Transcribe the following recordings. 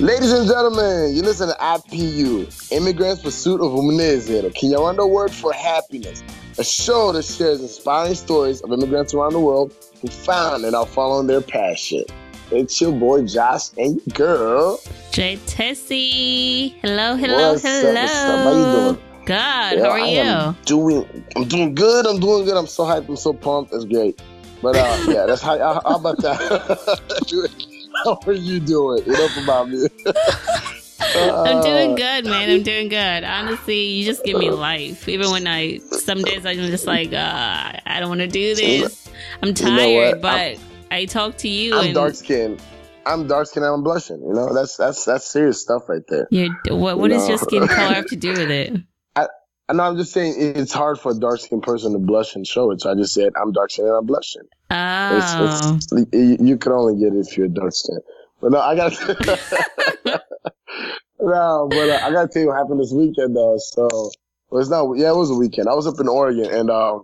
Ladies and gentlemen, you listen to IPU, Immigrants Pursuit of Umunezero, Kinyarwanda Word for Happiness, a show that shares inspiring stories of immigrants around the world who found and are following their passion. It's your boy Josh and your girl. Jay Tessie. Hello, hello, What's up, hello. what's up? How you doing? Yeah, How are I you? doing, I'm doing good. I'm doing good. I'm so hyped. I'm so pumped. It's great. But uh, yeah, that's how. How, how about that? how are you doing? Enough about me. I'm doing Uh, good, man. I'm doing good. Honestly, you just give me life. Even when I, some days I'm just like, uh, I don't want to do this. I'm You know tired, but I talk to you I'm and dark skinned. I'm dark skinned and I'm blushing. You know, that's that's that's serious stuff right there. you're, what, what does your skin color have to do with it? I know I'm just saying it's hard for a dark skinned person to blush and show it. So I just said I'm dark skinned and I'm blushing. It's, Oh, it's, you, you can only get it if you're dark skinned. But no, I got no, but uh, I got to tell you what happened this weekend though. So well, it's not. Yeah, it was a weekend. I was up in Oregon and uh,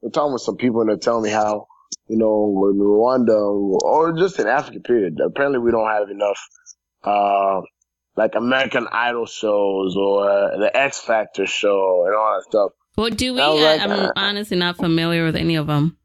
we're talking with some people and they're telling me how you know in Rwanda or just in Africa period. Apparently, we don't have enough. Uh, like American Idol shows or uh, the X Factor show and all that stuff. well, do we? I, like, I'm uh, honestly not familiar with any of them.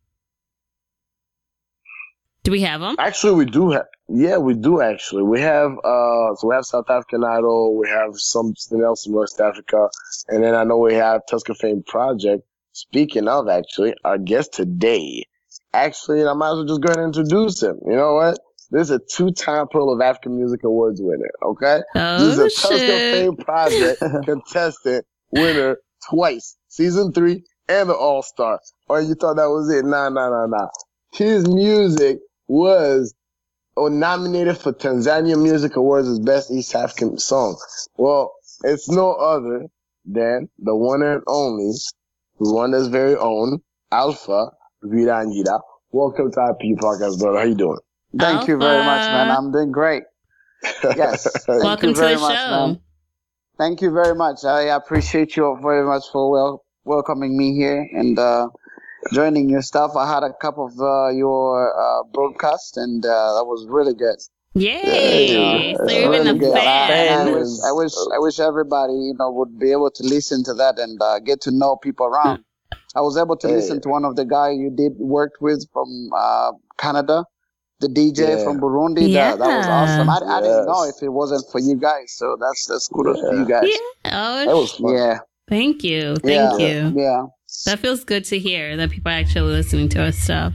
Do we have them? Actually, we do have. Yeah, we do actually. We have. Uh, so we have South African Idol. We have something else in West Africa, and then I know we have Tusker Fame Project. Speaking of, actually, our guest today, actually, I might as well just go ahead and introduce him. You know what? This is a two-time Pearl of African Music Awards winner. Okay, this is Oh a Tusker shit! Fame Project contestant winner twice, season three and the All Star. Or oh, you thought that was it? Nah, nah, nah, nah. His music was or nominated for Tanzania Music Awards as Best East African Song. Well, it's no other than the one and only, Rwanda's very own, Alpha Rwirangira. Welcome to IP Podcast, brother. How you doing? Thank you very much, man. I'm doing great. Yes. Thank Welcome you to very the much, show. man. Thank you very much. I appreciate you very much for wel- welcoming me here and uh, joining your stuff. I had a cup of uh, your uh, broadcast, and uh, that was really good. Yay! Yeah. So you're even a Really good. fan. And I wish, I wish, I wish everybody, you know, would be able to listen to that and uh, get to know people around. I was able to Hey. listen to one of the guy you did worked with from uh, Canada, the DJ Yeah. from Burundi. That, that was awesome. I, I didn't know if it wasn't for you guys, so that's that's kudos to Yeah. you guys. Yeah. Oh, That was fun. Yeah, thank you. yeah, Thank you. yeah, That feels good to hear that people are actually listening to our stuff.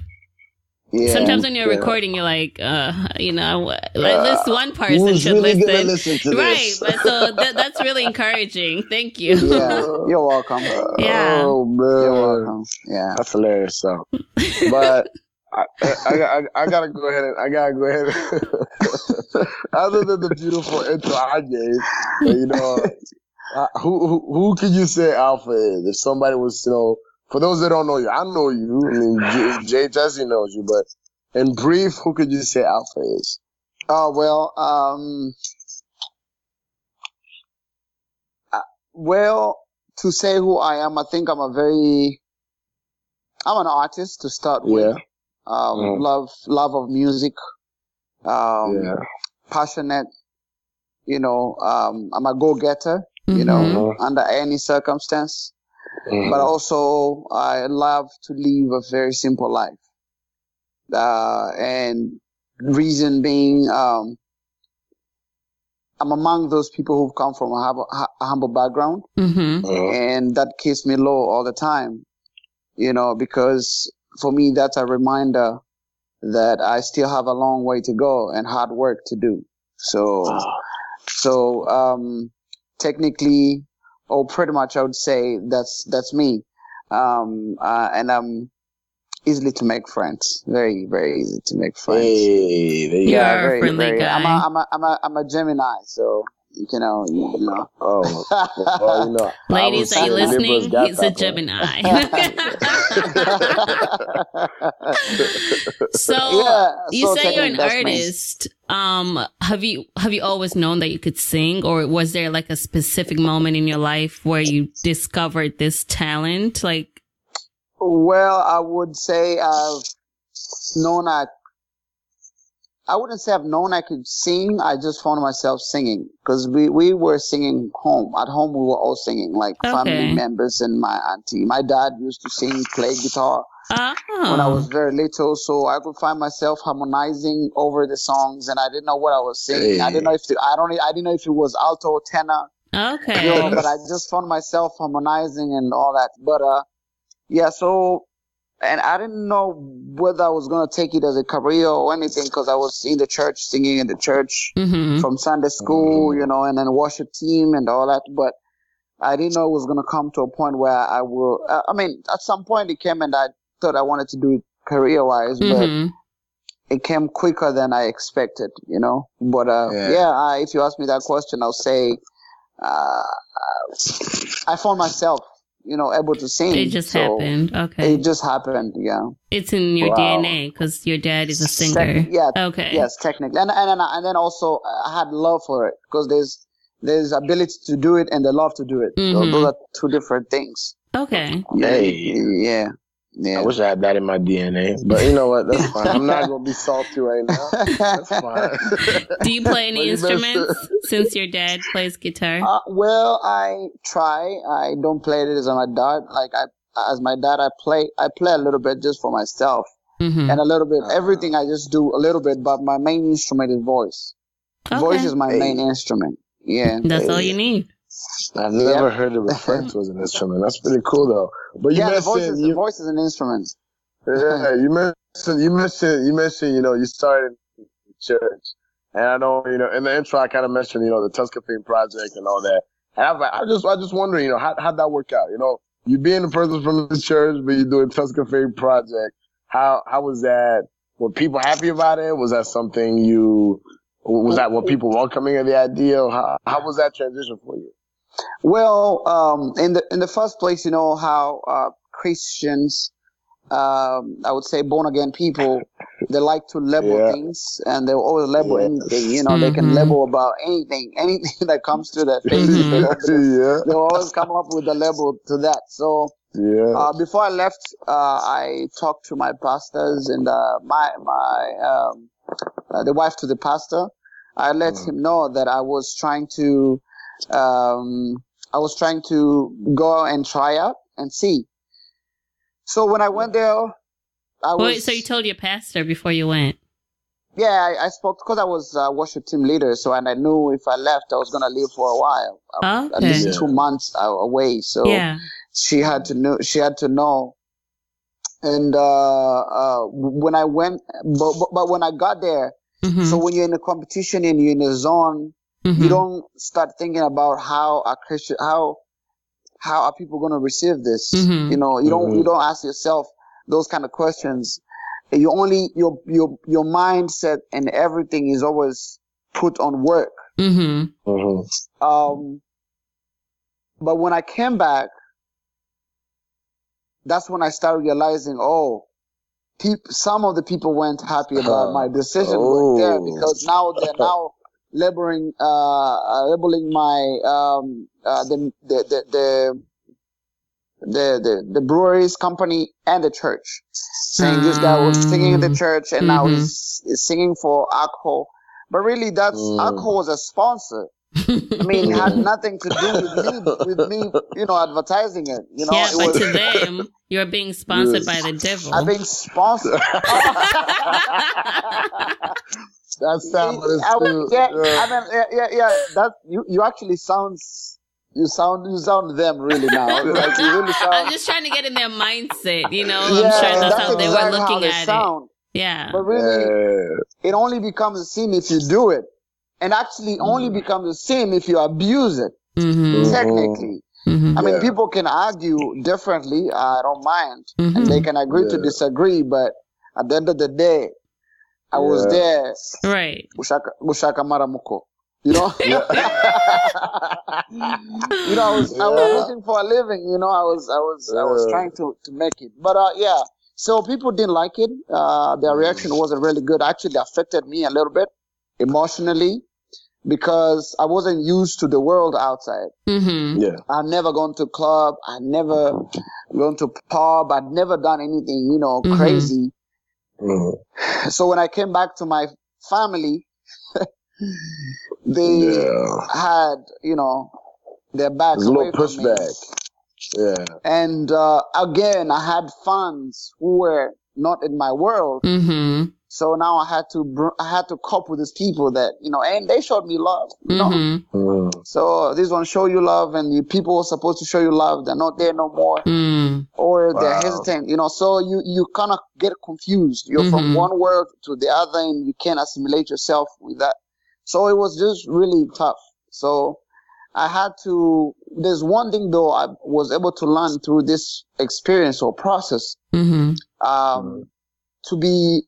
yeah. Sometimes when you're yeah. recording, you're like, uh, you know, at least this one person Who's should really listen. gonna listen to right. this? But so that, that's really encouraging. Thank you. yeah, you're welcome. Yeah. Oh man. You're welcome. Yeah. That's hilarious. So, but I, I, I, I gotta go ahead and I gotta go ahead. And Other than the beautiful intro I gave, you know, uh, who, who who could you say Alpha is? If somebody was, you know, for those that don't know you, I know you. I mean, J- Jay Tessie knows you, but in brief, who could you say Alpha is? Oh well, um, uh, well, to say who I am, I think I'm a very, I'm an artist to start Yeah, with. Um, Mm. love, love of music. Um, yeah, passionate. You know, um, I'm a go-getter. You know, Mhm. Mhm. under any circumstance. Mhm. but also I love to live a very simple life. Uh, and reason being, um, I'm among those people who've come from a humble, a humble background, Mhm. Mhm. and that keeps me low all the time. You know, because for me that's a reminder that I still have a long way to go and hard work to do. So, so um, technically, or pretty much, I would say that's that's me. Um, uh, and I'm easily to make friends. Very, very easy to make friends. Hey, there you You're a very, friendly very. I'm a, guy. I'm a, I'm a, I'm a Gemini, so you know, you, you know. Oh, well, you know, Ladies, are you listening? got He's a. Gemini. so yeah, you so say you're an technically that's me. artist. Um, have you have you always known that you could sing, or was there like a specific moment in your life where you discovered this talent? Like, Well, I would say I've known I I wouldn't say I've known I could sing. I just found myself singing because we, we were singing home. At home, we were all singing, like Okay. family members and my auntie. My dad used to sing, play guitar Oh. when I was very little, so I could find myself harmonizing over the songs, and I didn't know what I was singing. I didn't know if the, I don't I didn't know if it was alto or tenor, okay. you know, but I just found myself harmonizing and all that. But uh, yeah, so and I didn't know whether I was gonna take it as a career or anything because I was in the church singing in the church hmm from Sunday school, you know, and then worship team and all that. But I didn't know it was gonna come to a point where I will. uh, I mean, at some point it came, and I thought I wanted to do it career wise, but hmm it came quicker than I expected, you know. But uh, Yeah. yeah, I, if you ask me that question, I'll say uh, I found myself, you know, able to sing. It just So happened. Okay. It just happened, yeah. it's in your Wow. DNA because your dad is a singer. Tec- yeah, Okay. yes, technically, and and and, and then also I had love for it because there's there's ability to do it and the love to do it. So Mhm. those are two different things. Okay. Hey. yeah, yeah. I wish I had that in my DNA, but you know what? That's fine. I'm not gonna be salty right now. That's fine. Do you play any Well, you better- instruments since your dad plays guitar? Uh, well, I try. I don't play it as my dad. Like I, as my dad, I play. I play a little bit just for myself, hmm and a little bit Uh-huh. everything. I just do a little bit, but my main instrument is voice. Voice is my main instrument. Yeah, That's all you need. I've never heard it referred to as an instrument. That's pretty cool though. But you yeah. The voice, mentioned is, the you, voice is an instrument. yeah, you mentioned you mentioned you mentioned you know you started in church, and I know you know in the intro I kind of mentioned you know the Tusker Fame project and all that. And I was like, I just I just wondering you know how how'd that work out? You know, you being a person from the church, but you doing Tusker Fame project. How how was that? Were people happy about it? Was that something you was that what people welcoming of the idea? How how was that transition for you? Well, um, in the in the first place, you know how uh, Christians, um, I would say born again people, they like to label Yeah. things, and they always label Yeah. anything. You know, they can Mhm. label about anything, anything that comes to their face. Yeah, They always come up with a label to that. So yeah. uh, before I left, uh, I talked to my pastors and uh, my my um, uh, the wife to the pastor. I let Mm. him know that I was trying to um, I was trying to go and try out and see. So when I went there, I was Wait, so you told your pastor before you went? yeah I, I spoke because I was uh, worship team leader. So and I knew if I left, I was gonna leave for a while, uh, at least Yeah. two months uh, away. So Yeah. she had to know she had to know and uh uh when i went but but, but when i got there hmm so when you're in a competition and you're in a zone Mm-hmm. you don't start thinking about how a christian how how are people going to receive this Mhm. you know you don't you don't ask yourself those kind of questions you only your your your mindset and everything is always put on work hmm hmm um, but when I came back, that's when I started realizing, oh, peop- some of the people weren't happy about my decision going there Oh. because now they're now labeling, uh, uh, labeling my, um, uh, the, the, the, the, the, the, the breweries company and the church saying this guy was singing in the Mm. church and now Mhm. he's, he's singing for alcohol. But really, that's Mm. alcohol was a sponsor. I mean, it had nothing to do with me, with me, you know, advertising it. You know, yeah, it but was to them, you're being sponsored Yes. by the devil. i'm being sponsored. That sounded I would- too. yeah, yeah. I mean, yeah, yeah, yeah. That you, you actually sounds, you sound, you sound them really now. Like you really sound. I'm just trying to get in their mindset, you know. yeah, I'm sure that's, how they were looking they at it. Yeah. But really, Yeah. it only becomes a sin if you do it, and actually only becomes a sin if you abuse it. hmm Mhm. Technically, hmm I mean, Yeah. people can argue differently. I don't mind. hmm and they can agree to disagree, but at the end of the day, I was there. Right. Bushaka, bushaka maramuko. You know, Yeah. you know, I was I was Yeah. looking for a living. You know, I was I was I was trying to to make it, but uh, yeah. So people didn't like it. Uh, their reaction wasn't really good. Actually, affected me a little bit emotionally because I wasn't used to the world outside. hmm yeah. I'd never gone to club. I'd never gone to pub. I'd never done anything, you know, Mhm. crazy. Mhm. So when I came back to my family, they Yeah. had, you know, their backs There's a little pushback. Yeah. And uh, again, I had fans who were not in my world. Mm-hmm. So now I had to br- I had to cope with these people that you know, and they showed me love. You know? Mm-hmm. Mm. So this one show you love, and the people who are supposed to show you love, they're not there no more, Mm. or they're hesitant. You know, so you you kind of get confused. You're from Mhm. one world to the other, and you can't assimilate yourself with that. So it was just really tough. So I had to. There's one thing though I was able to learn through this experience or process Mm-hmm. um, to be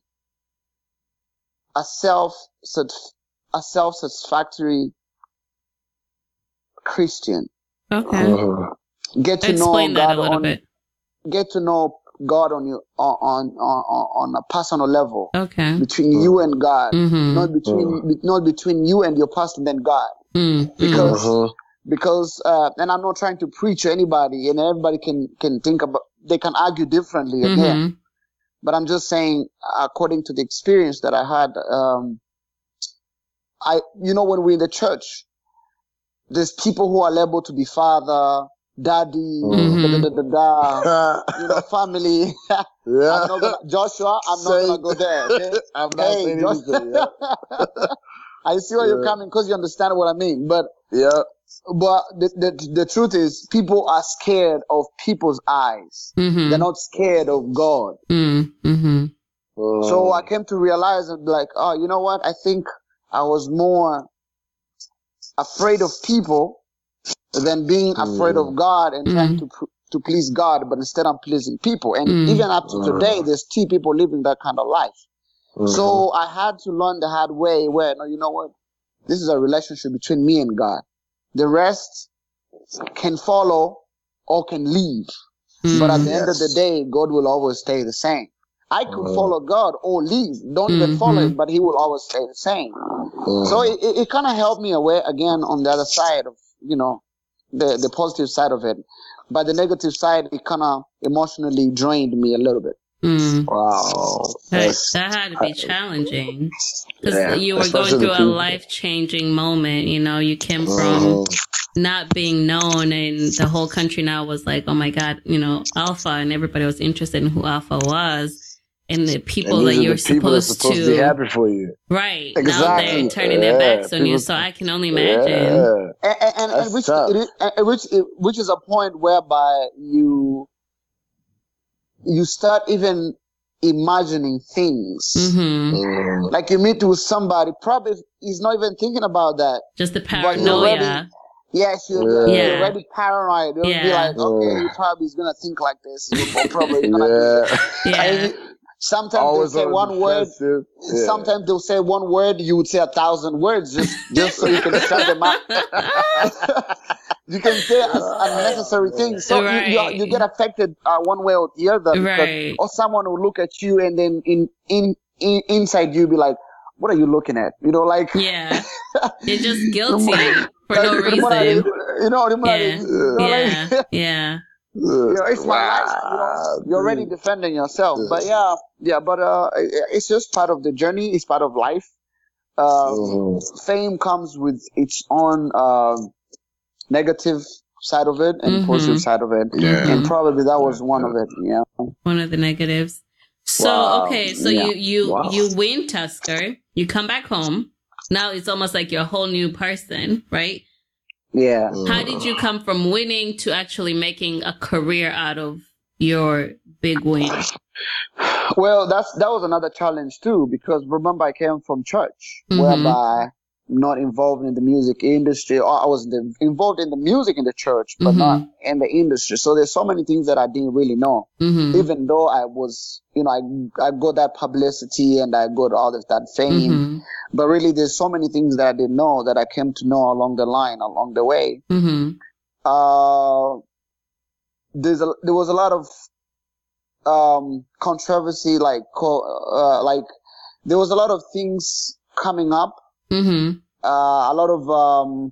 a self a self satisfactory Christian. Okay. Mhm. Get to Explain know that God a on bit. get to know God on you on on on, on a personal level Okay. between you and God, Mm-hmm. not between not between you and your pastor, then God. Mm-hmm. Because because uh, and I'm not trying to preach to anybody, and everybody can can think about they can argue differently again. Mm-hmm. but I'm just saying, according to the experience that I had, um, I, you know, when we're in the church, there's people who are labeled to be father, daddy, Mhm. da, da, da, da, da, you know, family. I'm yeah. not gonna, Joshua, I'm not gonna go there. Okay? I'm not Hey, saying Josh- anything. Yeah. I see where you're coming because you understand what I mean. But, yeah. But the, the, the truth is, people are scared of people's eyes. Mm-hmm. They're not scared of God. Mm-hmm. So I came to realize and be like, oh, you know what? I think I was more afraid of people than being afraid of God and trying to pr- to please God, but instead I'm pleasing people. And Mm. even up to today, there's still people living that kind of life. Mhm. So I had to learn the hard way where, no, you know what? This is a relationship between me and God. The rest can follow or can leave. But at the end of the day, God will always stay the same. I could Mhm. follow God or leave. Don't even follow him, but he will always stay the same. Mhm. So it, it, it kind of helped me away again on the other side of, you know, the, the positive side of it. But the negative side, it kind of emotionally drained me a little bit. Mm. wow. That, that had to be challenging because Yeah, you were going through a life changing moment. You know, you came from Mhm. not being known, and the whole country now was like, "Oh my God!" You know, Alpha, and everybody was interested in who Alpha was, and the people And that you're the people that's supposed, supposed to, be happy for you. right now they're turning their backs on you. So I can only imagine. Yeah. And, and, and, and which, tough. it is, and which, it, which is a point whereby you, you start even imagining things. hmm Mhm. Like you meet with somebody, probably he's not even thinking about that. Just the But you're already- paranoia. Yes, you're, Yeah. you're Yeah. already paranoid. You'll be Yeah. like, okay, Yeah. he probably is gonna think like this. Or probably gonna Yeah. Yeah. Sometimes Always they'll say on the one word. Yeah. Sometimes they'll say one word. You would say a thousand words just just so you can shut them up. you can say unnecessary things, so you, you, you get affected uh, one way or the other. because- Right. Or someone will look at you and then in in, in inside you be like, "What are you looking at?" You know, like Yeah. You're just guilty for no like, you know, reason. You know, you know, Yeah. like, you know, Yeah. like, Yeah. you know, it's my life. You know, Wow, you're already defending yourself. But yeah, yeah, but uh, it's just part of the journey. It's part of life. Uh, Mhm. Fame comes with its own uh, negative side of it and Mhm. positive side of it, Yeah. and probably that was one of it. Yeah. One of the negatives. So Wow. okay, so Yeah. you you Wow. you win Tusker. You come back home. Now it's almost like you're a whole new person, right? Yeah. How did you come from winning to actually making a career out of your big win? Well, that's that was another challenge too because remember I came from church, Mhm. whereby I'm not involved in the music industry, I was the, involved in the music in the church, but Mhm. not in the industry. So there's so many things that I didn't really know. hmm even though I was, you know, I, I got that publicity and I got all of that fame, hmm but really there's so many things that I didn't know that I came to know along the line, along the way. hmm Uh, there's a, there was a lot of, um, controversy, like, uh, like, there was a lot of things coming up, hmm uh, a lot of, um,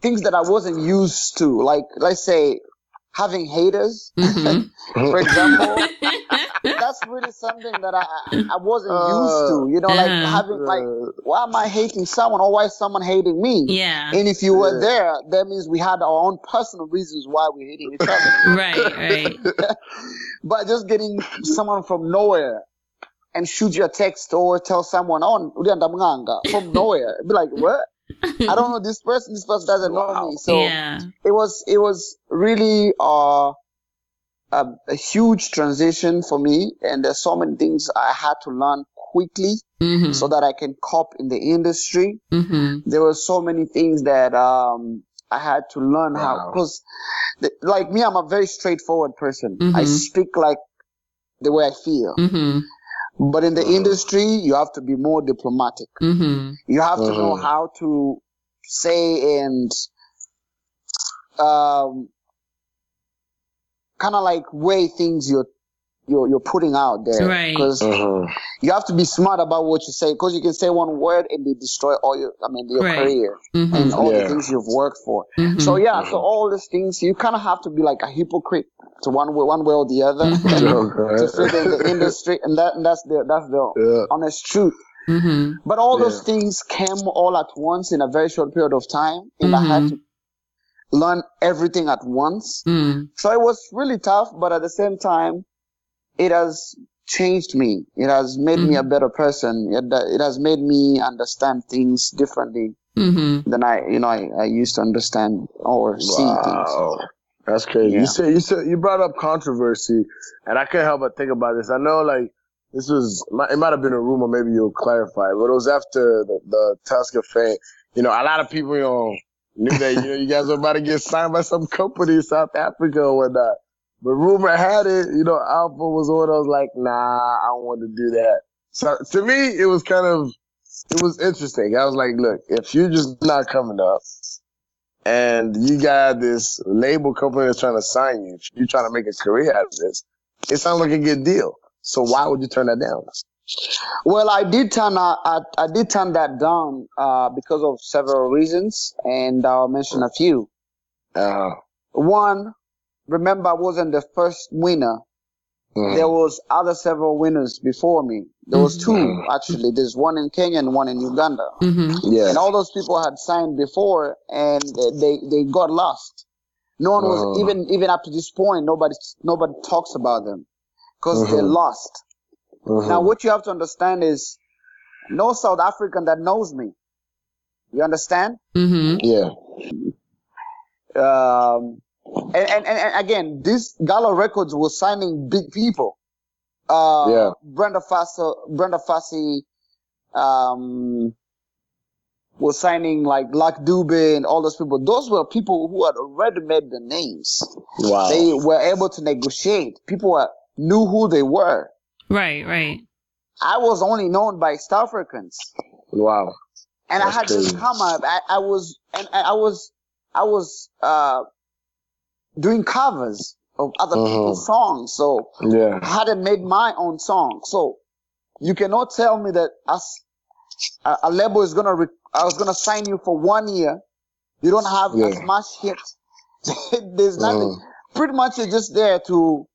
things that I wasn't used to, like, let's say, having haters, hmm for example. that's really something that I I wasn't used to. You know, like Uh-huh. having like, why am I hating someone or why is someone hating me? Yeah. And if you were there, that means we had our own personal reasons why we're hating each other. Right, right. but just getting someone from nowhere and shoot you a text or tell someone, on ulienda mnganga," from nowhere. Be like, what? I don't know this person. This person doesn't know Wow. me. So yeah. it was it was really uh, a, a huge transition for me, and there's so many things I had to learn quickly Mm-hmm. so that I can cope in the industry. mm-hmm. There were so many things that um, I had to learn how Wow. because, like me, I'm a very straightforward person. I Mhm. speak like the way I feel. But in the Mhm. industry, you have to be more diplomatic. Mm-hmm. You have to know Mhm. how to say and um, kind of like weigh things you're you're you're putting out there. Right. Because Mhm. you have to be smart about what you say. Because you can say one word and they destroy all your I mean your Right. career Mm-hmm. and all the things you've worked for. mm-hmm. So yeah, so Mhm. all these things you kind of have to be like a hypocrite to one way, one way or the other Mhm. to fit in the industry, and that and that's the that's the Yeah. honest truth. mm-hmm. But all those things came all at once in a very short period of time, and I had to learn everything at once. Mm. So it was really tough, but at the same time, it has changed me. It has made me a better person. It, it has made me understand things differently Mm-hmm. than I, you know, I, I used to understand or see things. Wow. That's crazy. Yeah. You said you said you brought up controversy, and I couldn't help but think about this. I know, like this was it might have been a rumor. Maybe you'll clarify, but it was after the, the Tusker Fame. You know, a lot of people, you know, knew that you know you guys were about to get signed by some company in South Africa or whatnot. But rumor had it, you know, Alpha was one. I was like, nah, I don't want to do that. So to me, it was kind of it was interesting. I was like, look, if you're just not coming up and you got this label company that's trying to sign you, you're trying to make a career out of this, it sounds like a good deal. So why would you turn that down? Well, I did turn uh, I, I did turn that down uh, because of several reasons, and I'll mention a few. Uh, One, remember, I wasn't the first winner. mm, There was other several winners before me. There was two Mhm. actually. There's one in Kenya and one in Uganda. Mm-hmm. yeah. And all those people had signed before, and they they got lost. No one was Oh. even even up to this point. Nobody nobody talks about them because they're Mhm. lost. Mhm. Now, what you have to understand is, no South African that knows me. You understand? Mm-hmm. yeah. Um, and, and, and and again, this Gallo Records was signing big people. Uh, Yeah. Brenda Fassie, Brenda Fassie, um, was signing like Lucky Dube and all those people. Those were people who had already made the names. Wow. They were able to negotiate. People were, knew who they were. Right, right. I was only known by South Africans. wow. and I had crazy. just come up. I, I was and I was I was uh doing covers of other Mhm. people's songs, so Yeah. I hadn't made my own song. So you cannot tell me that us a, a label is gonna re- I was gonna sign you for one year. You don't have Yeah. as much hits. There's nothing. Mm. Pretty much you're just there to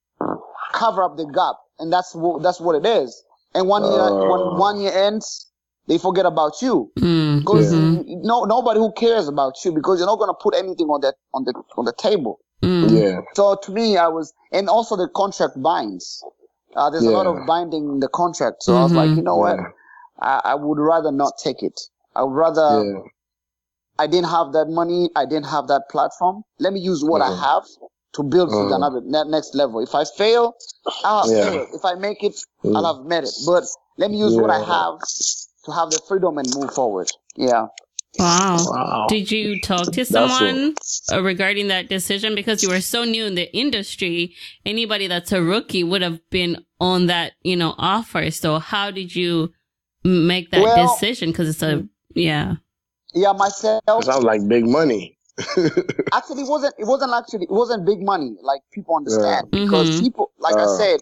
cover up the gap, and that's what that's what it is. And one year Oh. when one year ends, they forget about you. Mm. Because no nobody who cares about you because you're not gonna put anything on that on the on the table. Mm. Yeah. So to me, I was, and also the contract binds. Uh, there's a lot of binding in the contract. So I was like, Mhm. you know what? I, I would rather not take it. I would rather, yeah. I didn't have that money. I didn't have that platform. Let me use what. I have to build to Mhm. another next level. If I fail, I'll have Yeah. failed. If I make it, Mm. I'll have made it. But let me use what I have to have the freedom and move forward. Yeah. Wow. Wow. Did you talk to That's what- someone uh, regarding that decision? Because you were so new in the industry, anybody that's a rookie would have been on that, you know, offer. So how did you make that Well- decision? Because it's a, yeah. Yeah, myself. Sounds like big money. actually it wasn't it wasn't actually it wasn't big money like people understand Yeah. because Mhm. people like I Uh. said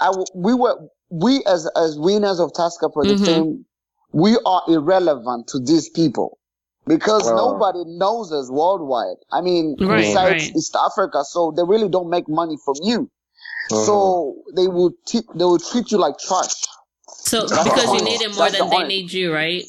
I we were we as as winners of Tusker for the Mhm. Fame we are irrelevant to these people because Uh. nobody knows us worldwide I mean Right, besides right. East Africa so they really don't make money from you Uh-huh. So they will te- they would treat you like trash. So That's because you need it more That's than the they need you, right?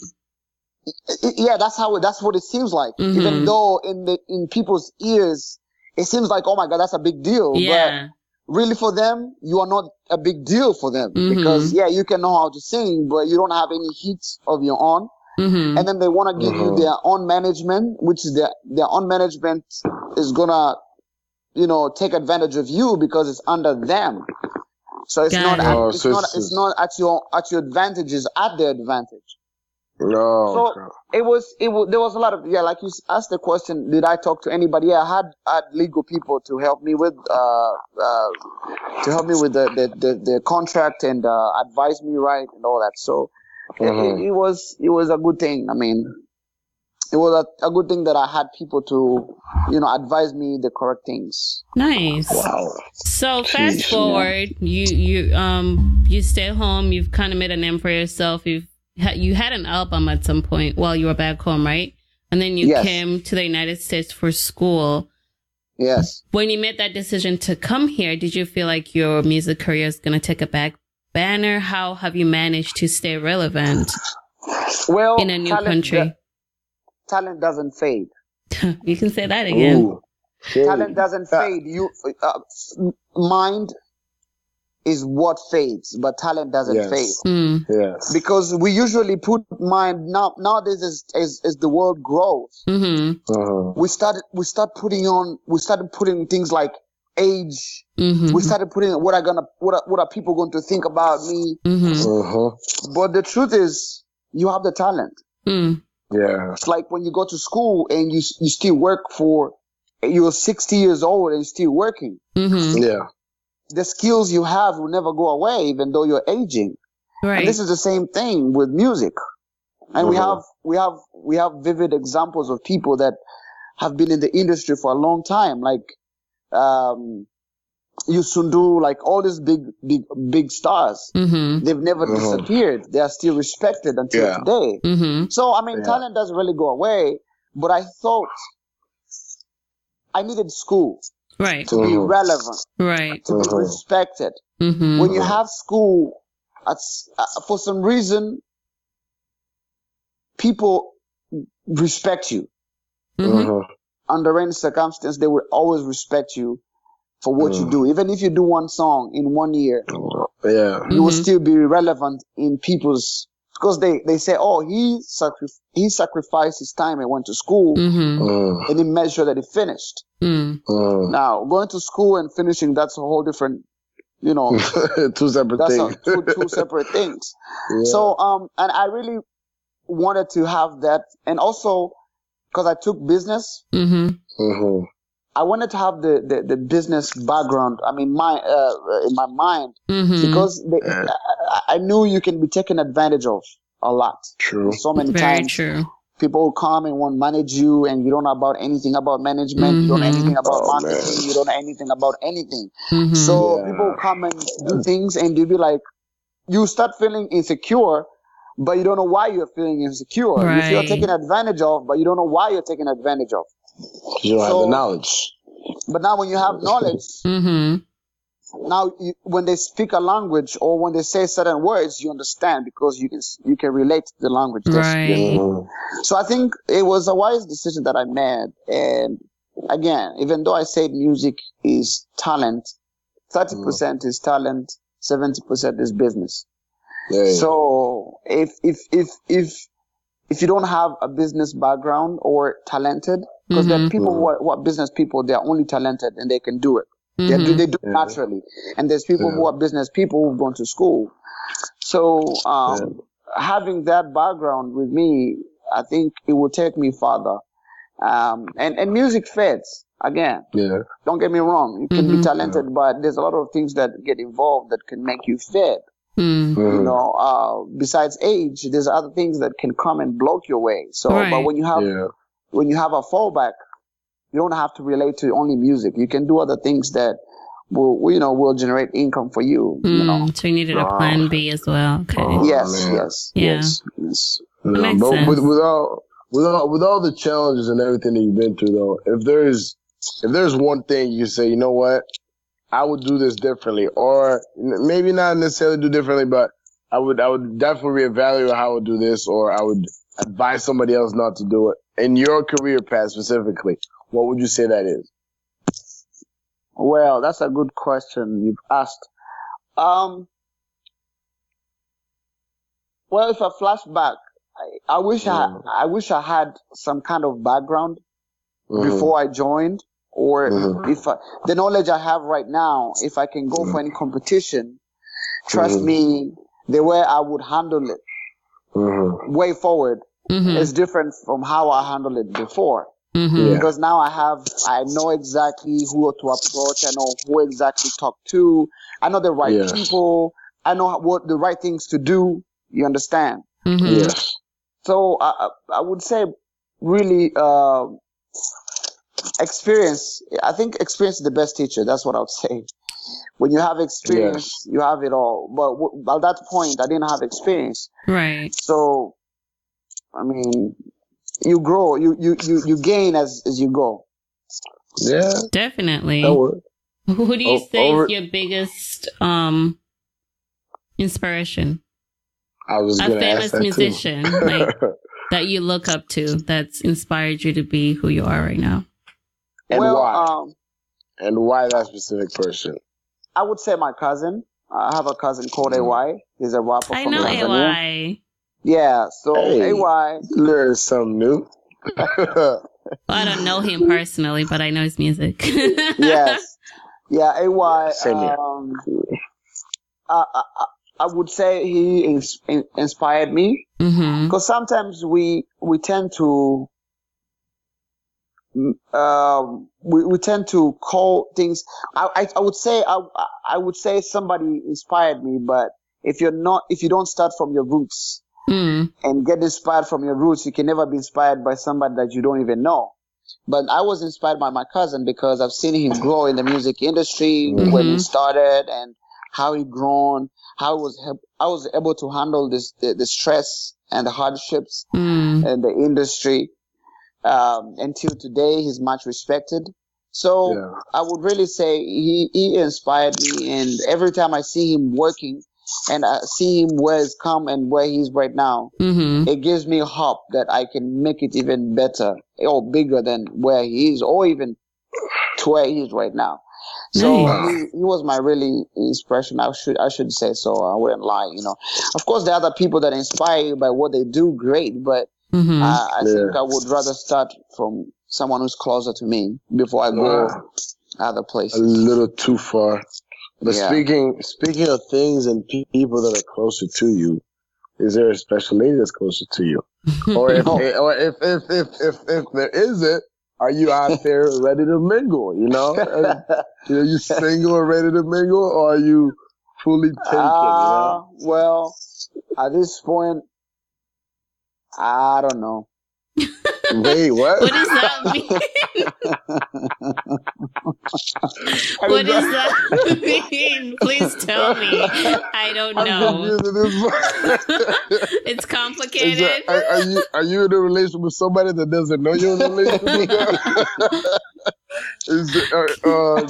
I- I- yeah, that's how it, that's what it seems like. Mhm. Even though in the in people's ears, it seems like, oh my god, that's a big deal. Yeah. But really, for them, you are not a big deal for them Mhm. because yeah, you can know how to sing, but you don't have any hits of your own. Mm-hmm. And then they want to give you Mhm. their own management, which is their their own management is gonna, you know, take advantage of you because it's under them. So it's Got not it. at, Oh, it's so not it's- it's not at your at your advantage, it's at their advantage. No. So okay. it was it was there was a lot of yeah like you asked the question did I talk to anybody yeah I had I had legal people to help me with uh, uh to help me with the the, the, the contract and uh, advise me right and all that so it- Mhm. it, it was it was a good thing I mean it was a, a good thing that I had people to you know advise me the correct things Nice. Wow. So fast Sheesh. forward, you you um you stay home. You've kind of made a name for yourself. You've ha- you had an album at some point while you were back home, right? And then you Yes. came to the United States for school. yes When you made that decision to come here, did you feel like your music career is going to take a back banner? How have you managed to stay relevant well in a new talent, country? talent doesn't fade you can say that again. Ooh. Talent doesn't fade. You uh, mind is what fades, but talent doesn't Yes. fade Mm, Yes. because we usually put mind now nowadays as as, as the world grows, hmm Uh-huh. we started we start putting on we started putting things like age. hmm We started putting what are gonna what are, what are people going to think about me? hmm Uh-huh. But the truth is, you have the talent. mm, Yeah. It's like when you go to school and you you still work for you're 60 years old and still working. hmm Yeah. The skills you have will never go away, even though you're aging. Right. And this is the same thing with music. And we Mhm. have we have we have vivid examples of people that have been in the industry for a long time, like um, Youssou N'Dour, like all these big big big stars. Mm-hmm. They've never Mhm. disappeared. They are still respected until Yeah. today. hmm So I mean, Yeah. talent doesn't really go away. But I thought I needed school Right. to be Mhm. relevant, Right. to be Mhm. respected. hmm when you have school at, uh, for some reason people respect you hmm Uh-huh. under any circumstance they will always respect you for what you Mm. do even if you do one song in one year Yeah. you will still be relevant in people's because they, they say oh he sacri- he sacrificed his time and went to school hmm Mm. and he made sure that he finished Mm. Mm. now going to school and finishing that's a whole different you know Two separate that's a, things. two, two separate things Yeah. So, um, and I really wanted to have that, and also because I took business, hmm Mhm. I wanted to have the, the, the business background. I mean, my uh, in my mind hmm because they, Yeah. I, I knew you can be taken advantage of a lot. True. So many Very times, true. people will come and want to manage you, and you don't know about anything about management. You don't know anything about Oh, marketing. man. You don't know anything about anything. hmm So Yeah. people come and do things, and you'll be like, you start feeling insecure, but you don't know why you're feeling insecure. You feel taken advantage of, but you don't know why you're taken advantage of. You don't have the knowledge. But now, when you have knowledge, hmm now you, when they speak a language or when they say certain words, you understand because you can you can relate to the language. Right. speaking. Mhm. So I think it was a wise decision that I made. And again, even though I said music is talent, 30% is talent, 70% is business. Yeah. So if, if, if, if, if you don't have a business background or talented, because there are Mhm. people who are, who are business people, they are only talented and they can do it. They, do, they do it Yeah. naturally. And there's people who are business people who've gone to school. So, um, having that background with me, I think it will take me further. Um, and, and music fits again. yeah. Don't get me wrong. You can be Mhm. talented, but there's a lot of things that get involved that can make you fit. Mm. You Mhm. know, uh, besides age, there's other things that can come and block your way. So, Right. but when you have, Yeah. when you have a fallback, you don't have to relate to only music. You can do other things that will, you know, will generate income for you. You know. Mm. So you needed a Wow. plan B as well. Okay. Oh, Yes, yes, Yeah. yes, yes. No, Makes sense. with, with all with all with all the challenges and everything that you've been through, though, if there's if there's one thing you say, you know what, I would do this differently, or maybe not necessarily do differently, but I would I would definitely reevaluate how I would do this, or I would advise somebody else not to do it. In your career path specifically, what would you say that is? Well, that's a good question you've asked. Um, well, if I flash back, I, I wish Mm. I I wish I had some kind of background Mhm. before I joined, or Mhm. if I, the knowledge I have right now, if I can go for any competition, trust Mhm. me, the way I would handle it Mhm. way forward Mm-hmm. is different from how I handled it before. Mm-hmm. Yeah. Because now I have, I know exactly who to approach. I know who exactly talk to. I know the right Yeah. people. I know what the right things to do. You understand? Mm-hmm. Yes. So I, I I would say really, uh, experience. I think experience is the best teacher. That's what I would say. When you have experience, you have it all. But w- at that point, I didn't have experience. Right. So, I mean, you grow, you, you, you, you gain as, as you go. Yeah. Definitely. Who do you O- say over- is your biggest um inspiration? I was A famous ask that musician, too. like- That you look up to that's inspired you to be who you are right now. And well, why? um, and why that specific person? I would say my cousin. I have a cousin called Mm. AY. He's a rapper I from know Tanzania. AY. Yeah, so Hey. AY, Learn something new. Well, I don't know him personally, but I know his music. yes. Yeah, AY, Same here. um, I, I, I- I would say he ins- inspired me hmm because sometimes we, we tend to, um, we, we tend to call things, I, I, I would say, I, I would say somebody inspired me, but if you're not, if you don't start from your roots, Mm. and get inspired from your roots. You can never be inspired by somebody that you don't even know. But I was inspired by my cousin because I've seen him grow in the music industry when he started and how he grown, how he was I was able to handle this the, the stress and the hardships Mm. in the industry. Um, until today, he's much respected. So Yeah. I would really say he, he inspired me, and every time I see him working, and I see him where he's come and where he's right now, hmm it gives me hope that I can make it even better or bigger than where he is, or even to where he is right now. So Nice. he, he was my really inspiration. I should I should say so. I wouldn't lie. You know, of course there are other people that inspire you by what they do, great. But hmm I, I Yeah. think I would rather start from someone who's closer to me before I go Wow. other places. a little too far. But Yeah. speaking speaking of things and pe- people that are closer to you, is there a special lady that's closer to you? Or if No. or if if if if, if there isn't, are you out there ready to mingle? You know, are you, are you single and ready to mingle, or are you fully taken? Uh, well, at this point, I don't know. Wait, what? what does that mean? what does that mean? Please tell me. I don't know. confused at this point. It's complicated. that- are, are you are you in a relationship with somebody that doesn't know you're in a relationship with them? Is it, uh, uh,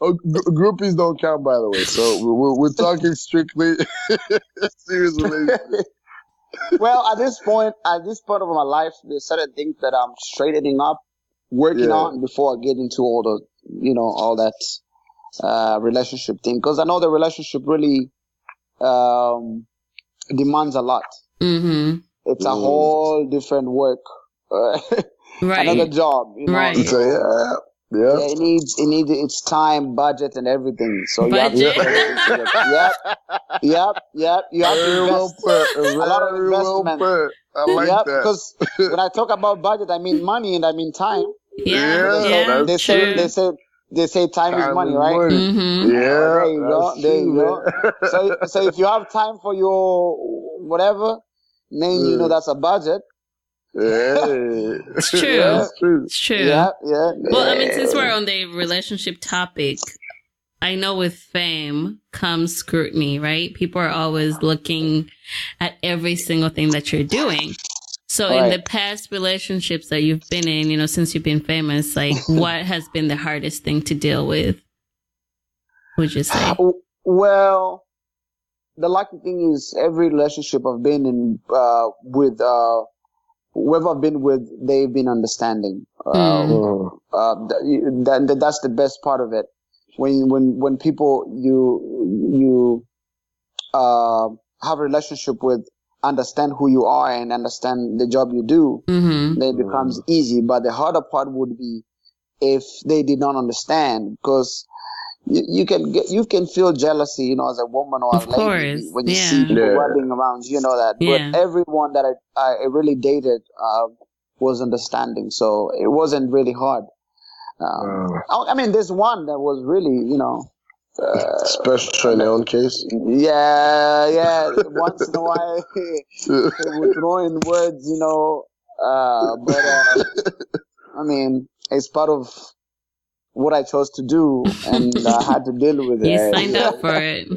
oh, gr- groupies don't count, by the way. So we're, we're talking strictly serious relationship. Well, at this point, at this point of my life, there's certain things that I'm straightening up, working Yeah. on before I get into all the, you know, all that uh, relationship thing. Because I know the relationship really um, demands a lot. hmm It's a Mm. whole different work, uh, another job. You know? Right. So yeah, yeah. Yeah, it needs it needs its time, budget, and everything. So you have to Budget. put everything together. yep, yep, yep. You have to Very well invest. put. Very lot of investment. put. I like yep, that. because when I talk about budget, I mean money and I mean time. Yeah. Yeah, Yeah. that's they say true. they say they say time, is money, right? money. hmm Yeah, there you go, that's there you true, go. So so if you have time for your whatever, then you know that's a budget. Hey. It's true. Yeah, it's true. It's true. Yeah, yeah. Well, I mean, since we're on the relationship topic, I know with fame comes scrutiny, right? People are always looking at every single thing that you're doing. So in Right. the past relationships that you've been in, you know, since you've been famous, like what has been the hardest thing to deal with? Would you say? Well, the lucky thing is every relationship I've been in uh, with uh, whoever I've been with, they've been understanding. Mm. Uh, that, that, that's the best part of it. When when when people you you uh, have a relationship with understand who you are and understand the job you do, Mm-hmm. then it becomes easy. But the harder part would be if they did not understand because you, you can get you can feel jealousy, you know, as a woman or Of a lady course, when you yeah. see people Yeah. rubbing around. You know that. Yeah. But everyone that I, I really dated uh, was understanding, so it wasn't really hard. Um, Uh, I I mean, there's one that was really, you know, uh, special in their own case. yeah, yeah. Once in a while, they would throw in words, you know. Uh, but uh, I mean, it's part of what I chose to do, and I had to deal with it. You signed up for it.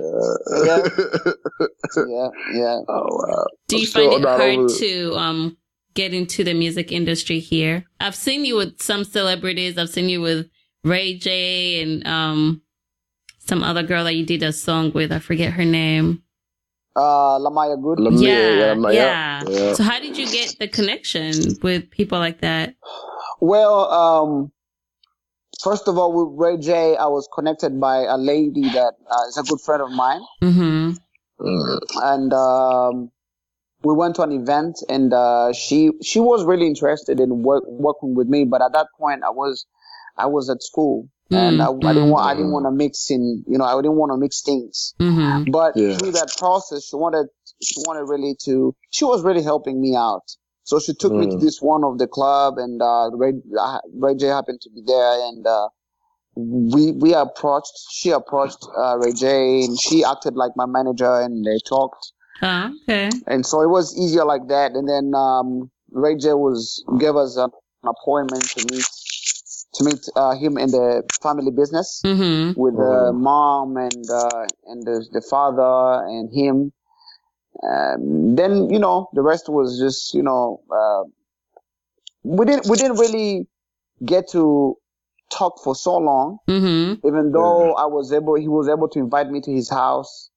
yeah, yeah. Oh wow. Do you Still find it hard over to um get into the music industry here? I've seen you with some celebrities. I've seen you with Ray J and um some other girl that you did a song with. I forget her name. Uh, Lamaya Good. Lam- Yeah, yeah, yeah, yeah, yeah. So how did you get the connection with people like that? Well, um, first of all, with Ray J, I was connected by a lady that uh, is a good friend of mine. Mm-hmm. Mm. and um, we went to an event and uh, she she was really interested in work, working with me but at that point i was i was at school and I, I didn't want i didn't want to mix in you know i didn't want to mix things Mm-hmm. but Yeah. through that process she wanted she wanted really to she was really helping me out so she took me to Mm. this one of the club and uh ray, uh, ray j happened to be there and uh we we approached she approached uh, ray j and she acted like my manager and they talked Oh, okay. and so it was easier like that. And then um, Ray J was gave us an appointment to meet to meet uh, him in the family business Mm-hmm. with the Oh. mom and uh, and the, the father and him. Um, then you know the rest was just you know uh, we didn't we didn't really get to talk for so long Mm-hmm. even though I was able, he was able to invite me to his house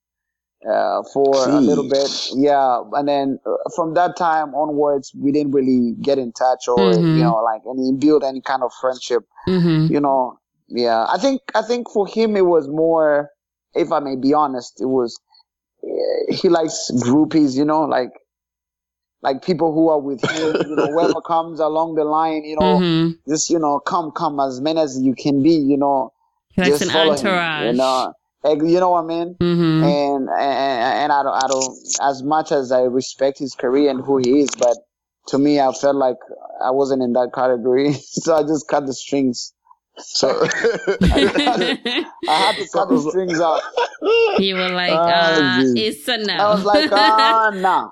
uh, for a little bit. Yeah, and then uh, from that time onwards, we didn't really get in touch or Mhm. you know like any build any kind of friendship. Mm-hmm. You know, yeah. I think I think for him it was more, if I may be honest, it was he likes groupies. You know, like. Like people who are with him, you know, whoever comes along the line, you know, Mm-hmm. just you know, come, come as many as you can be, you know, He likes just an follow him, entourage. you know, you know what I mean? Mm-hmm. And, and and I don't I don't as much as I respect his career and who he is, but to me I felt like I wasn't in that category, so I just cut the strings. So I had to cut the strings out. you were like, Ah, uh, geez. it's a no. I was like, ah, nah,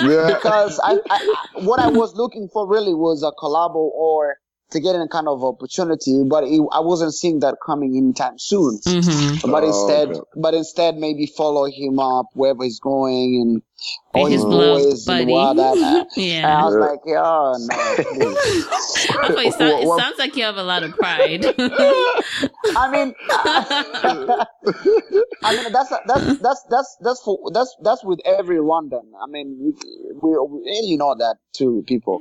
yeah. because I, I what I was looking for really was a collabo or to get any kind of opportunity, but it, I wasn't seeing that coming anytime soon. mm-hmm. but Oh, instead okay. but instead maybe follow him up wherever he's going and Be all his his blood boys and buddy. all that and yeah. I was like oh no please. I thought it, sound, it sounds like you have a lot of pride. I mean I mean that's that's that's that's that's for that's that's with every Rwandan I mean we, we, we and you know that too people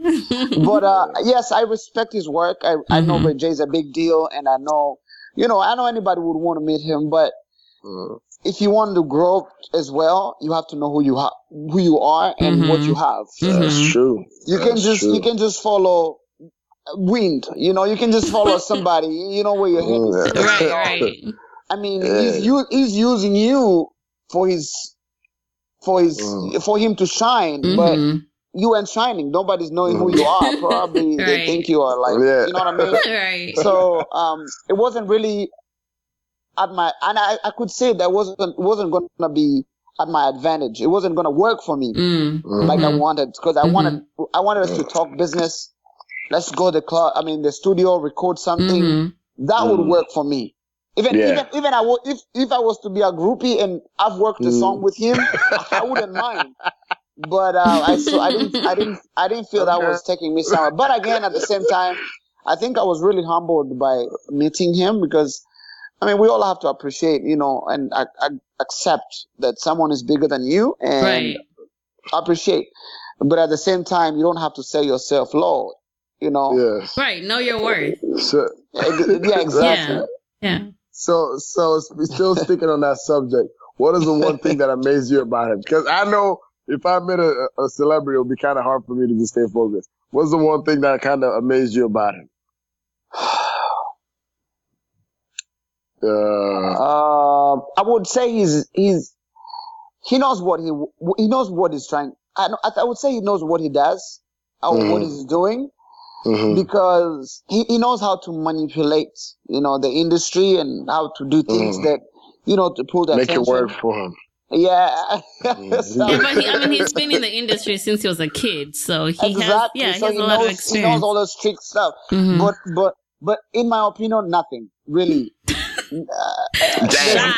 but uh yes I respect his work I I know Mhm. Ray J's a big deal and I know you know I know anybody would want to meet him but Mm. If you want to grow as well, you have to know who you have, who you are, and what Mhm. you have. That's Mhm. true. You can That's just true. you can just follow wind. You know, you can just follow somebody. You know where your head is. Mm, right, right. I mean, Yeah. he's u- he's using you for his for his Mm. for him to shine, but Mhm. you ain't shining. Nobody's knowing who you are. Probably they think you are like Yeah. you know what I mean. right. so um, it wasn't really at my and I, I could say that wasn't wasn't gonna be at my advantage. It wasn't gonna work for me Mm. Mm. like I Mhm. wanted because I Mhm. wanted I wanted us to talk business. Let's go to the club. I mean the studio, record something. Mhm. That would Mm. work for me. Even Yeah. even even I would if if I was to be a groupie and I've worked a Mm. song with him, I wouldn't mind. But uh, I so I didn't I didn't I didn't feel that was taking me somewhere. But again, at the same time, I think I was really humbled by meeting him because I mean, we all have to appreciate, you know, and I, I accept that someone is bigger than you and Right. appreciate. But at the same time, you don't have to sell yourself low, you know. Yes. Right. Know your worth. So, Yeah, exactly. Yeah. Yeah. so, so still sticking on that subject. What is the one thing that amazed you about him? Because I know if I met a, a celebrity, it would be kind of hard for me to just stay focused. What's the one thing that kind of amazed you about him? Uh, Uh, I would say he's he's he knows what he he knows what he's trying. I I would say he knows what he does, or what Mhm. he's doing, mhm. because he, he knows how to manipulate, you know, the industry and how to do things Mhm. that, you know, to pull that Make it attention. work for him. Yeah. Mhm. So- Yeah, but he, I mean, he's been in the industry since he was a kid, so he has, exactly. yeah, he so has he a lot of knows, he knows all those trick stuff. Mhm. But but but in my opinion, nothing really. Damn.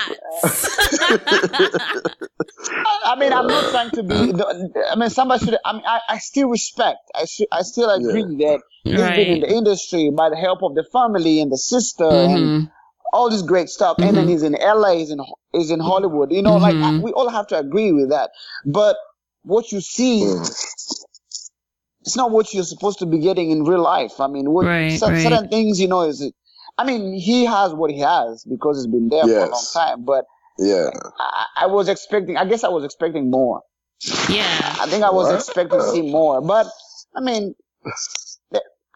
I mean, I'm not trying to be. I mean, somebody should. I mean, I, I still respect. I should. I still agree that he's been in the industry by the help of the family and the sister and Mhm. all this great stuff. And then Mhm. he's in LA. He's in he's in Hollywood. You know, like Mhm. I- we all have to agree with that. But what you see, it's not what you're supposed to be getting in real life. I mean, what, Right, cer- right. certain things, you know, is. I mean, he has what he has because he's been there for a long time. But Yeah. I, I was expecting. I guess I was expecting more. Yeah. I think I was What? expecting to see more, but I mean, th-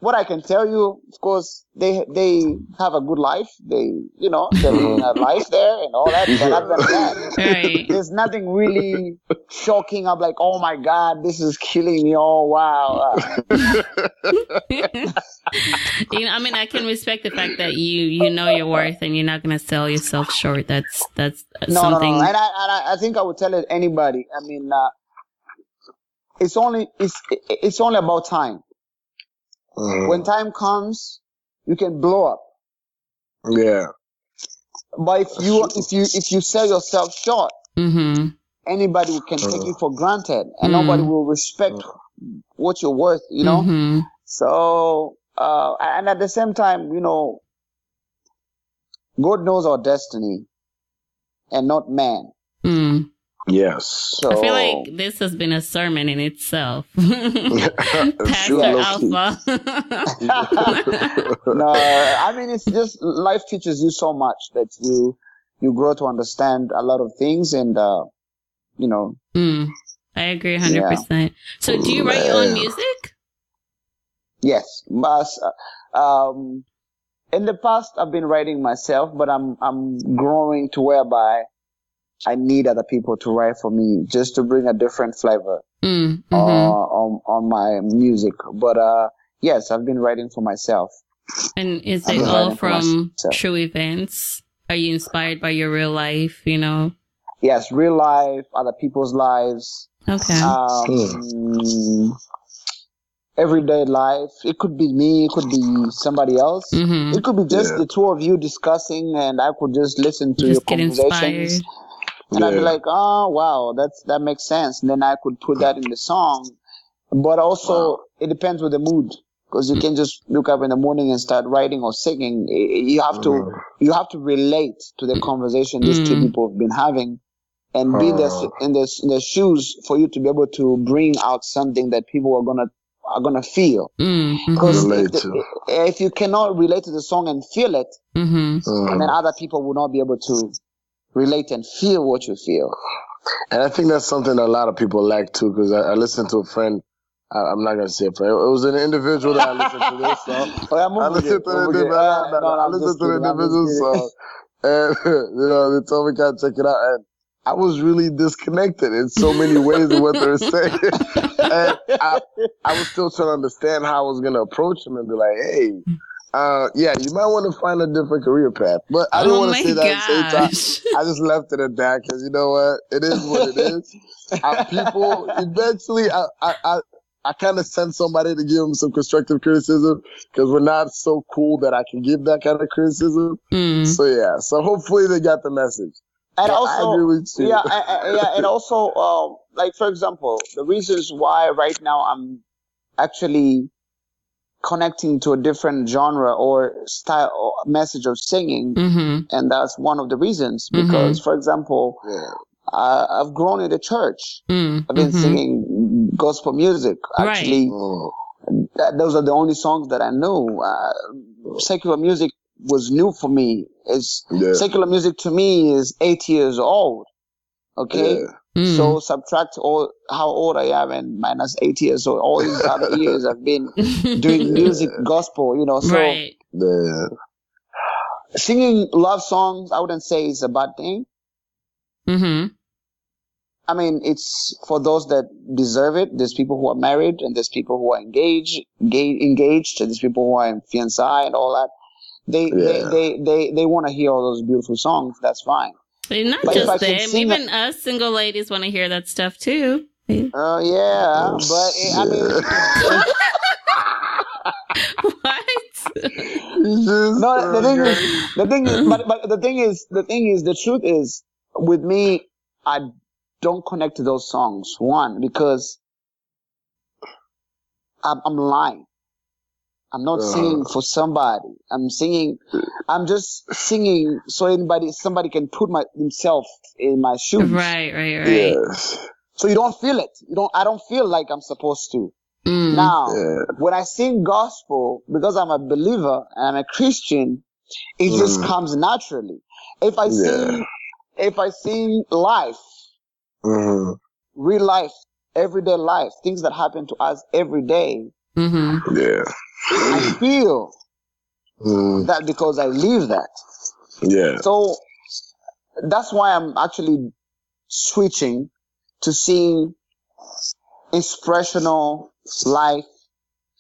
what I can tell you, of course, they they have a good life. They, you know, they're living a life there and all that. But other than that, Right. there's nothing really shocking. I'm like, oh my god, this is killing me. Oh wow. Uh, you know, I mean, I can respect the fact that you you know your worth and you're not gonna sell yourself short. That's that's no, something. no, no. And I and I, I think I would tell it anybody. I mean, uh, it's only it's it's only about time. Mhm. When time comes, you can blow up. Yeah. But if you if you if you sell yourself short, hmm anybody can take you for granted, and Mm. nobody will respect what you're worth. You know. So uh, and at the same time, you know, God knows our destiny, and not man. Yes. So I feel like this has been a sermon in itself. Pastor low-key. Alpha. no, I mean it's just life teaches you so much that you you grow to understand a lot of things, and uh, you know, mm. I agree 100%. So, do you write your own music? yes, but, uh, um, in the past I've been writing myself, but I'm I'm growing to whereby I need other people to write for me just to bring a different flavor Mm. uh, hmm on on my music. But uh, yes, I've been writing for myself. And is it all from true events? Are you inspired by your real life? You know? Yes, real life, other people's lives, Okay. um, everyday life. It could be me, it could be somebody else. hmm It could be just Yeah. the two of you discussing, and I could just listen to Just your get conversations. inspired. And I'd be like, oh wow, that's that makes sense. And then I could put that in the song. But also, it depends with the mood, because you can just look up in the morning and start writing or singing. You have to Mhm. you have to relate to the conversation these two Mm. people have been having, and be in their, Uh. in their in their shoes for you to be able to bring out something that people are gonna are gonna feel. Mm. Because Relate if, the- if you cannot relate to the song and feel it, hmm and then Mhm. other people will not be able to relate and feel what you feel. And I think that's something a lot of people lack too, because I, I listened to a friend. I, I'm not gonna say a friend. It was an individual that I listened to this song. Oh, yeah, I listened to the individual. No, no, I listened to the kidding, I'm just individual song, and you know they told me to check it out, and I was really disconnected in so many ways of what they were saying. and I, I was still trying to understand how I was gonna approach them and be like, hey. Uh, yeah, you might want to find a different career path, but I didn't oh want to say that at the same time. I just left it at that because you know what? It is what it is. I, people eventually, I I I, I kind of sent somebody to give them some constructive criticism because we're not so cool that I can give that kind of criticism. Mm. So yeah, so hopefully they got the message. And Yeah, I also, agree with you. yeah, I, I, yeah, and also, um, like for example, the reasons why right now I'm actually connecting to a different genre or style or message of singing. Mm-hmm. And that's one of the reasons because, for example, uh, I've grown in the church. Mm, I've been singing gospel music. Actually, that, those are the only songs that I knew. Uh, secular music was new for me. It's Yeah. secular music to me is eight years old. Okay. Yeah. Mm. So subtract all how old I am and minus eight years. So all these other years I've been doing music, gospel, you know. So right. Yeah. singing love songs, I wouldn't say it's a bad thing. Mm-hmm. I mean, it's for those that deserve it. There's people who are married and there's people who are engaged, ga- engaged, and there's people who are in fiancé and all that. They, Yeah. they, they, they, they want to hear all those beautiful songs. That's fine. And not But just them, sing even us single ladies want to hear that stuff too. Oh, yeah. But eh, I mean, what? No, the thing is, the thing is, but, but the thing is, the thing is, the truth is, with me, I don't connect to those songs. One, because I'm, I'm lying. I'm not Uh. singing for somebody. I'm singing, I'm just singing so anybody, somebody can put my, himself in my shoes. Right, right, right. Yes. So you don't feel it. You don't, I don't feel like I'm supposed to. Mm. Now, Yeah. when I sing gospel, because I'm a believer and I'm a Christian, it just Mm. comes naturally. If I sing, if I sing life, hmm real life, everyday life, things that happen to us every day, Mm-hmm. Yeah. I feel Mm. that because I live that. Yeah. So that's why I'm actually switching to sing inspirational life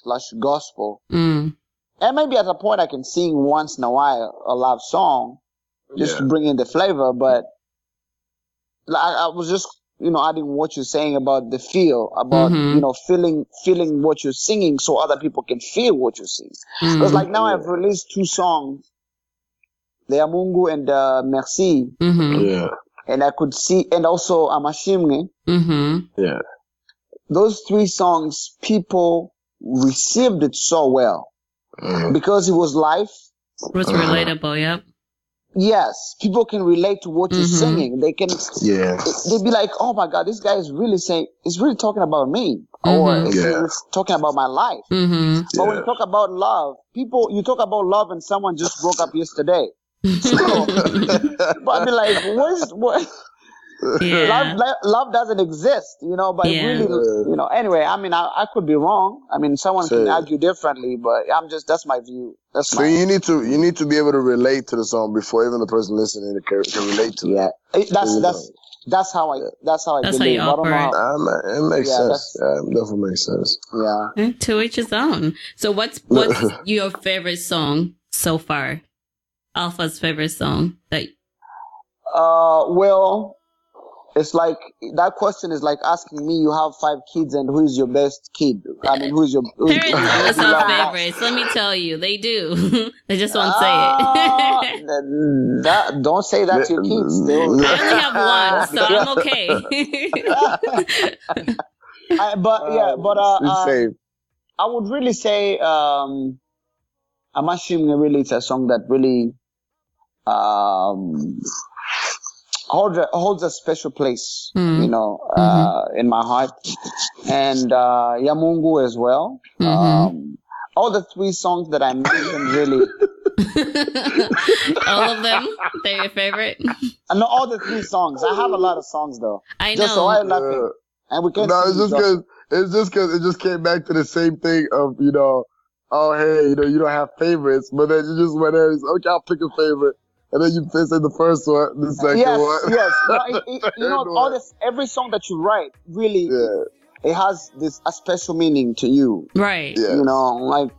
slash gospel. Mm. And maybe at a point I can sing once in a while a love song just Yeah. to bring in the flavor, but like, I, I was just, you know, adding what you're saying about the feel, about, Mhm. you know, feeling, feeling what you're singing so other people can feel what you're singing. Mm. Because like now I've released two songs, the Amungu and uh, Merci, Mm-hmm. Yeah. and I could see, and also Amashimwe. Mm-hmm. Yeah. Those three songs, people received it so well Mhm. because it was live. Was Uh-huh. relatable, yep. Yes, people can relate to what you're Mhm. singing. They can, Yeah. they'd be like, "Oh my God, this guy is really saying, is really talking about me, or Mhm. is Yeah. really talking about my life." Mm-hmm. But when you talk about love, people, you talk about love, and someone just broke up yesterday. But I'd be like, "What's what?" yeah. love, love, love doesn't exist, you know. But Yeah. really, you know. Anyway, I mean, I, I could be wrong. I mean, someone can argue differently, but I'm just that's my view. That's So my you need to you need to be able to relate to the song before even the person listening can, can relate to yeah. it. It- that's You that's that's how I that's how I That's how you I don't operate. Um, it makes Yeah, sense. Yeah, it definitely makes sense. yeah. Eh, To each his own. So what's what's your favorite song so far? Alpha's favorite song that Uh, well, it's like that question is like asking me, you have five kids and who is your best kid? I mean, who's your who's, parents always who's have favorites. Let me tell you, they do. they just won't Ah, say it. that, don't say that to your kids. They'll- I only have one, so I'm okay. I- but yeah, but uh, uh. I would really say um, Amashim really it's a song that really um, holds a, holds a special place, Mm. you know, uh, in my heart, and uh, Yamungu as well. Mhm. Um, all the three songs that I mentioned really, All of them, they're your favorite. I know all the three songs. I have a lot of songs though. I Just so I know. laughing, and we can't. No, it's just because it's just because it just came back to the same thing of you know, oh hey, you know, you don't have favorites, but then you just went there. and said, Okay, I'll pick a favorite, and then you say the first one, the second yes, one. yes. No, it, it, you know, Third all this, every song that you write really, Yeah, it has this a special meaning to you. Right. yeah. You know, like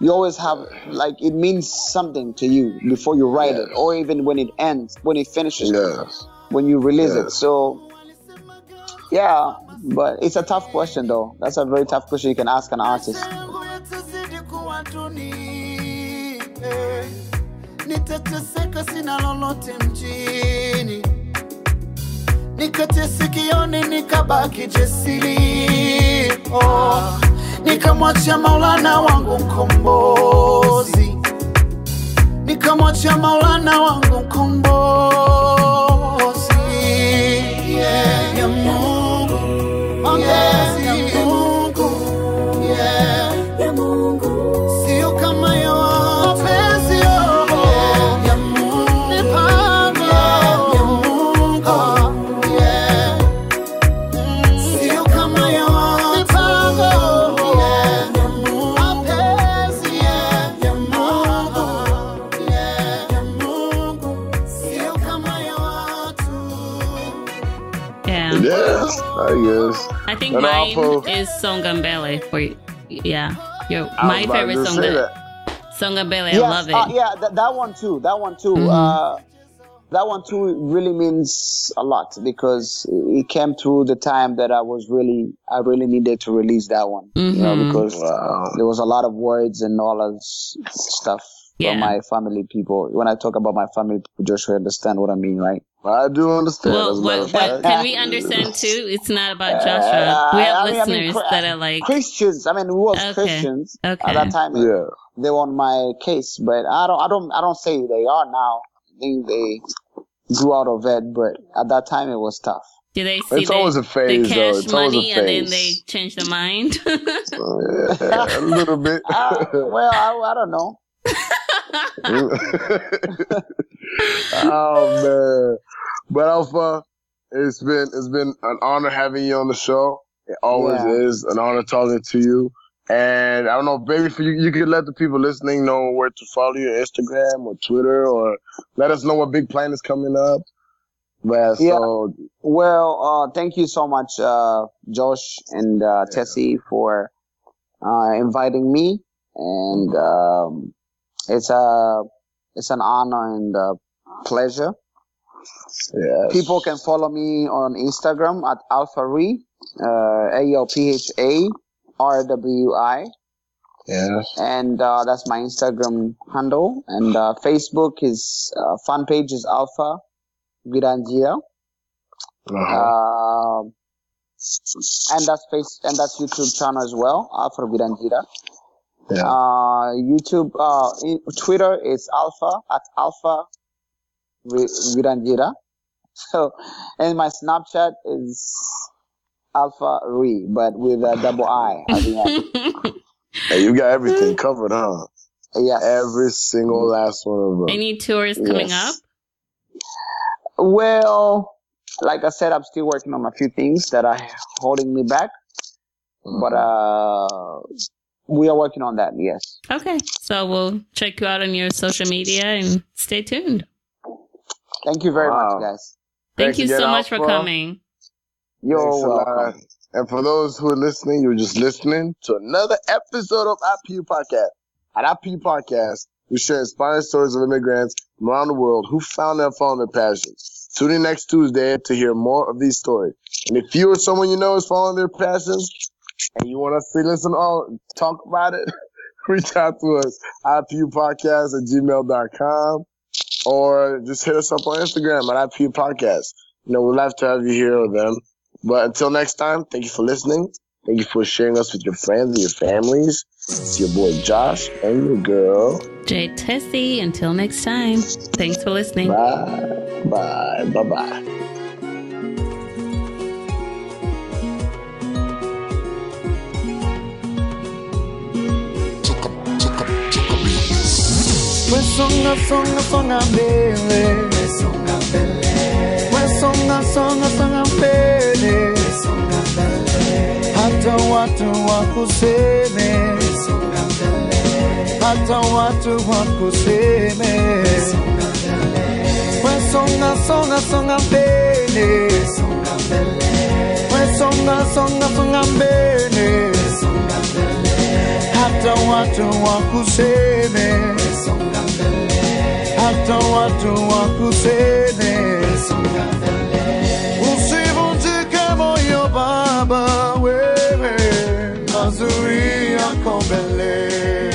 you always have, like it means something to you before you write it, or even when it ends, when it finishes, Yes. when you release it. So, yeah, but it's a tough question though. That's a very tough question you can ask an artist. Nitateseka sina lolote mjini. Nikatesikioni, nikabaki jesiri oh. nikamwachia Maulana wangu mkombozi, nikamwachia Maulana wangu mkombozi mine also- is Songambele for. Yeah. Your my favorite song say that that. Songambele, I love it. Uh, yeah, that, that one too. That one too. Mhm. Uh, that one too really means a lot because it came through the time that I was really, I really needed to release that one. You know, Mhm. because Wow. there was a lot of words and all of stuff Yeah. from my family people. When I talk about my family people, Joshua understand what I mean, right? I do understand. Well, as a matter what, what can we understand too? It's not about Uh, Joshua. We have I mean- I mean, listeners that are like, Christians. I mean, we was Okay. Christians okay, at that time. Yeah. They were on my case, but I don't, I don't, I don't say they are now. I think they grew out of it, but at that time it was tough. do they see It's the, always a the phase, though. cash It's money a and then they change their mind? Yeah, a little bit. Uh, well, I, I don't know. oh man, but Alpha, it's been it's been an honor having you on the show. It always Yeah. is an honor talking to you. And I don't know, maybe for you, you could let the people listening know where to follow you, Instagram or Twitter, or let us know what big plan is coming up. But Yeah. so Well, uh, thank you so much, uh, Josh and uh, Tessie, for uh, inviting me, and um, it's a it's an honor and a pleasure. yeah, People can follow me on Instagram at Alpha Re, uh, A L P H A R W I, yeah, and uh, that's my Instagram handle. And uh, Facebook is uh, fan page is Alpha Rwirangira. uh-huh. Um, and that's face and that's YouTube channel as well, Alpha Rwirangira. Yeah. Uh, YouTube, uh, in- Twitter is Alpha at Alpha Vi- Rwirangira. So, and my Snapchat is Alpha Re, but with a double I at the end. Hey, you got everything covered, huh? Yeah. Every single last one of them. Any tours coming Yes. up? Well, like I said, I'm still working on a few things that are holding me back, but uh, we are working on that. Yes. Okay, so we'll check you out on your social media and stay tuned. Thank you very Wow. much, guys. Thank Thanks you so much for Alpha. coming. You're Thanks welcome. And for those who are listening, you're just listening to another episode of IPU Podcast. At IPU Podcast, we share inspiring stories of immigrants from around the world who found and found their passions. Tune in next Tuesday to hear more of these stories. And if you or someone you know is following their passions and you want us to listen all talk about it, reach out to us, IPUpodcast at gmail.com or just hit us up on Instagram at IPU Podcast. You know, we'd love to have you here or them. But until next time, thank you for listening. Thank you for sharing us with your friends and your families. It's your boy Josh and your girl. Jay Tessie, until next time. Thanks for listening. Bye. Bye. Bye bye. Wesonga songa songa mbele. Songa mbele. Wesonga songa songa mbele. Hata watu wakuseme. Mbele. Hata watu wakuseme. Songa mbele. Wesonga songa songa mbele. Wesonga mbele. Wesonga songa songa mbele. Songa mbele. Hata watu wakuseme hata watu wakuseme usivunjike moyo baba wewe. Mazuri yako mbele